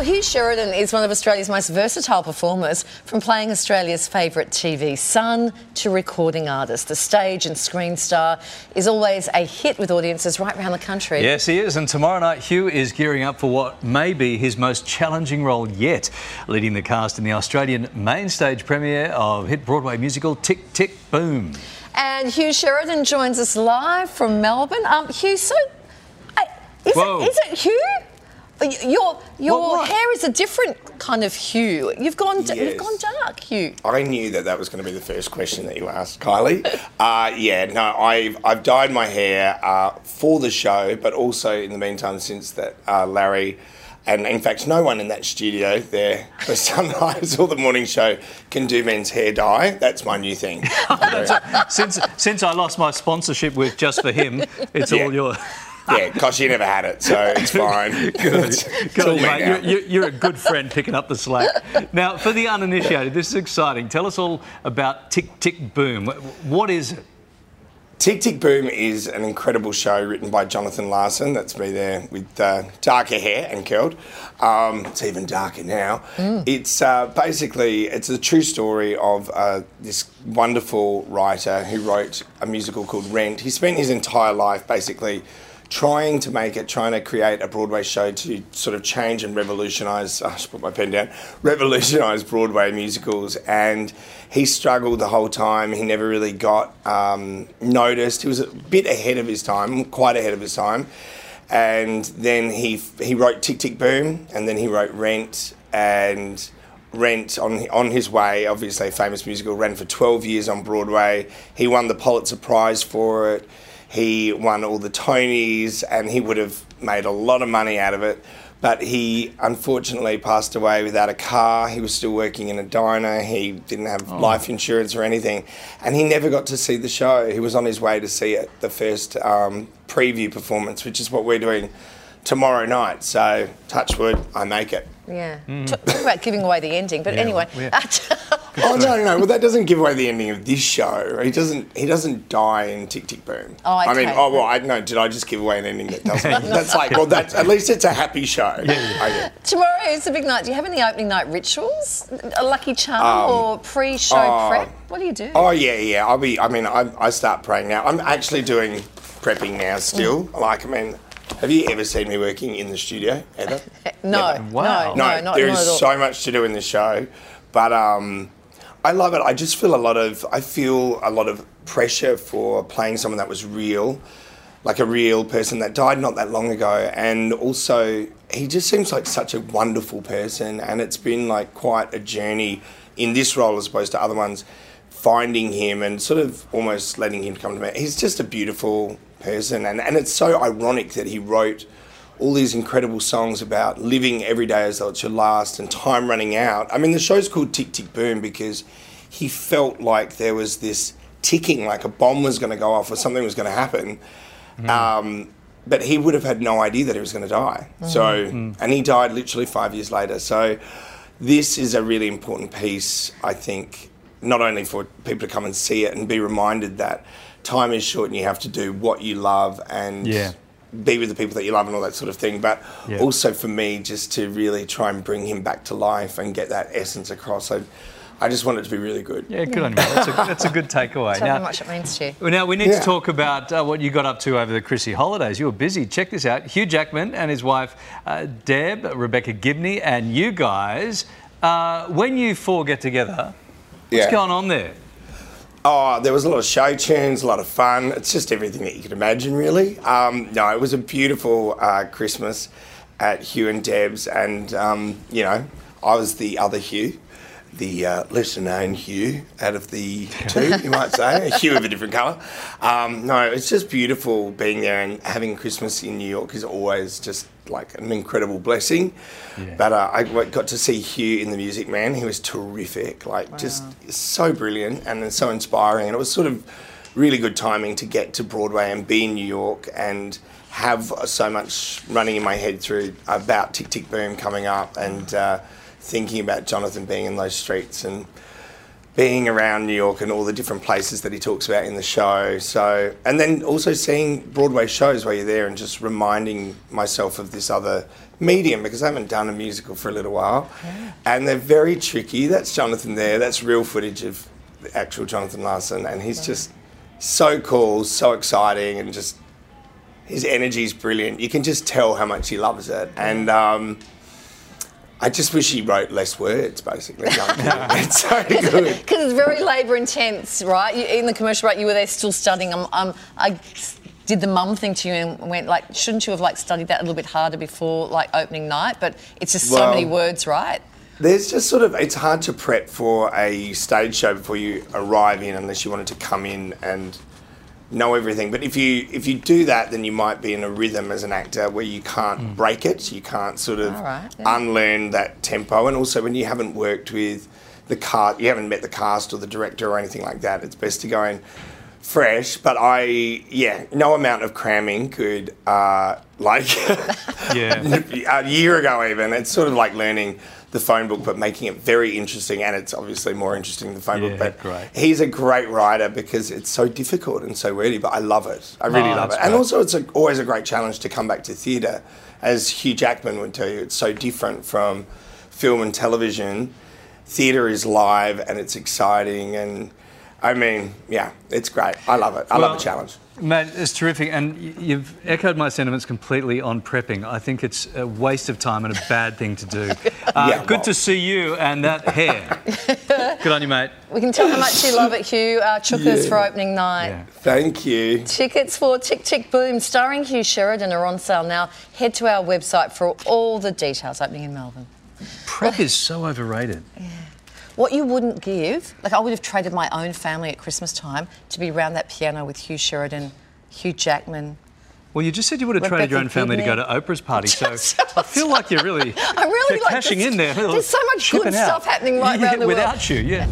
Well, Hugh Sheridan is one of Australia's most versatile performers, from playing Australia's favourite TV son to recording artist. The stage and screen star is always a hit with audiences right around the country. Yes, he is. And tomorrow night, Hugh is gearing up for what may be his most challenging role yet, leading the cast in the Australian main stage premiere of hit Broadway musical Tick Tick Boom. And Hugh Sheridan joins us live from Melbourne. Um, Hugh, so uh, is, it, is it Hugh? Uh, y- Your your What, what? hair is a different kind of hue. You've gone d- you've gone dark, Hugh. I knew that that was going to be the first question that you asked, Kylie. uh, yeah, no, I've, I've dyed my hair uh, for the show, but also in the meantime, since that uh, Larry, and in fact, no one in that studio there for Sunrise or the morning show can do men's hair dye. That's my new thing. Since since I lost my sponsorship with Just for Him, it's Yeah. all your. Yeah, because you never had it, so it's fine. Good all mate. You're, you're, a good friend picking up the slack. Now, for the uninitiated, this is exciting. Tell us all about Tick Tick Boom. What is it? Tick Tick Boom is an incredible show written by Jonathan Larson. That's me there with uh, darker hair and curled. Um, it's even darker now. It's uh, basically it's a true story of uh, this wonderful writer who wrote a musical called Rent. He spent his entire life basically trying to make it, trying to create a Broadway show to sort of change and revolutionise. I should put my pen down. Revolutionise Broadway musicals, and he struggled the whole time. He never really got um, noticed. He was a bit ahead of his time, quite ahead of his time. And then he he wrote Tick Tick Boom, and then he wrote Rent, and Rent on on his way, obviously famous musical, ran for 12 years on Broadway. He won the Pulitzer Prize for it. He won all the Tonys, and he would have made a lot of money out of it. But he unfortunately passed away without a car. He was still working in a diner. He didn't have life insurance or anything, and he never got to see the show. He was on his way to see it, the first um, preview performance, which is what we're doing tomorrow night. So, touch wood, I make it. Yeah. Talk, talk about giving away the ending, but anyway. yeah. Oh no, no, no! Well, that doesn't give away the ending of this show. He doesn't. He doesn't die in Tick Tick Boom. Oh, I mean, oh well, I know. Did I just give away an ending that doesn't? that's like, well, that's at least it's a happy show. Okay. Tomorrow is a big night. Do you have any opening night rituals? A lucky charm or pre-show oh. prep? What do you do? Oh yeah, yeah. I'll be. I mean, I, I start praying now. I'm actually doing prepping now. Still, like, I mean, have you ever seen me working in the studio ever? no, Never. Wow. no, no, no, not, there not is at all. so much to do in this show, but um, I love it. I just feel a lot of I feel a lot of pressure for playing someone that was real, like a real person that died not that long ago, and also he just seems like such a wonderful person, and it's been like quite a journey in this role as opposed to other ones. Finding him and sort of almost letting him come to me. He's just a beautiful person, and, and it's so ironic that he wrote all these incredible songs about living every day as though it's your last and time running out. I mean, the show's called Tick Tick Boom because he felt like there was this ticking, like a bomb was going to go off or something was going to happen. Mm-hmm. Um, but he would have had no idea that he was going to die. Mm-hmm. So, mm. and he died literally five years later. So, this is a really important piece, I think, not only for people to come and see it and be reminded that time is short and you have to do what you love and Yeah. Be with the people that you love and all that sort of thing. But Yeah. also for me, just to really try and bring him back to life and get that essence across. I, I just want it to be really good. Yeah, good on you. That's a, that's a good takeaway. Tell me how much it means to you. well, now we need Yeah. to talk about uh, what you got up to over the Chrissy holidays. You were busy. Check this out. Hugh Jackman and his wife uh, Deb, Rebecca Gibney, and you guys. Uh, when you four get together, what's Yeah. going on there? Oh, there was a lot of show tunes, a lot of fun. It's just everything that you could imagine, really. Um, no, it was a beautiful uh, Christmas at Hugh and Deb's, and um, you know, I was the other Hugh, the uh, lesser known Hugh out of the two, you might say, a Hugh of a different colour. Um, no, it's just beautiful being there and having Christmas in New York is always just like an incredible blessing. But uh, I w- got to see Hugh in the Music Man. He was terrific, like just so brilliant and then so inspiring. And it was sort of really good timing to get to Broadway and be in New York and have so much running in my head through about Tick Tick Boom coming up and uh, thinking about Jonathan being in those streets and being around New York and all the different places that he talks about in the show. So, and then also seeing Broadway shows while you're there and just reminding myself of this other medium because I haven't done a musical for a little while, and they're very tricky. That's Jonathan there. That's real footage of the actual Jonathan Larson, and he's just so cool, so exciting, and just his energy is brilliant. You can just tell how much he loves it, and. Um, I just wish he wrote less words, basically. it's so good. Because it's very labour intense, right? You, in the commercial, right? You were there still studying. Um, um, I did the mum thing to you and went like, shouldn't you have like studied that a little bit harder before like opening night? But it's just so many words, right? There's just sort of it's hard to prep for a stage show before you arrive in unless you wanted to come in and know everything. But if you if you do that, then you might be in a rhythm as an actor where you can't break it. You can't sort of right, yeah. unlearn that tempo. And also when you haven't worked with the cast, you haven't met the cast or the director or anything like that. It's best to go in fresh. But I yeah, no amount of cramming could uh, like Yeah. a year ago even. It's sort of like learning the phone book but making it very interesting and it's obviously more interesting than the phone Yeah, book but great. he's a great writer because it's so difficult and so wordy but I love it. I really Oh, love it. That's and also it's a, always a great challenge to come back to theatre as Hugh Jackman would tell you. It's so different from film and television. Theatre is live and it's exciting and I mean yeah it's great I love it I love Well, a challenge Matt, it's terrific, and you've echoed my sentiments completely on prepping. I think it's a waste of time and a bad thing to do. Uh, Yeah, good well- to see you and that hair. good on you, mate. We can tell how much you love it, Hugh. Uh, Chookas for opening night. Yeah. thank you Tickets for Tick Tick Boom, starring Hugh Sheridan, are on sale now. Head to our website for all the details opening in Melbourne. Prep is so overrated. What you wouldn't give, like I would have traded my own family at Christmas time to be around that piano with Hugh Sheridan, Hugh Jackman. Well, you just said you would have traded your own Rebecca family to go to Oprah's party, so I feel like you're really I'm really like cashing this- in there. there's so much good stuff happening right Yeah, around the world. Without you, yeah.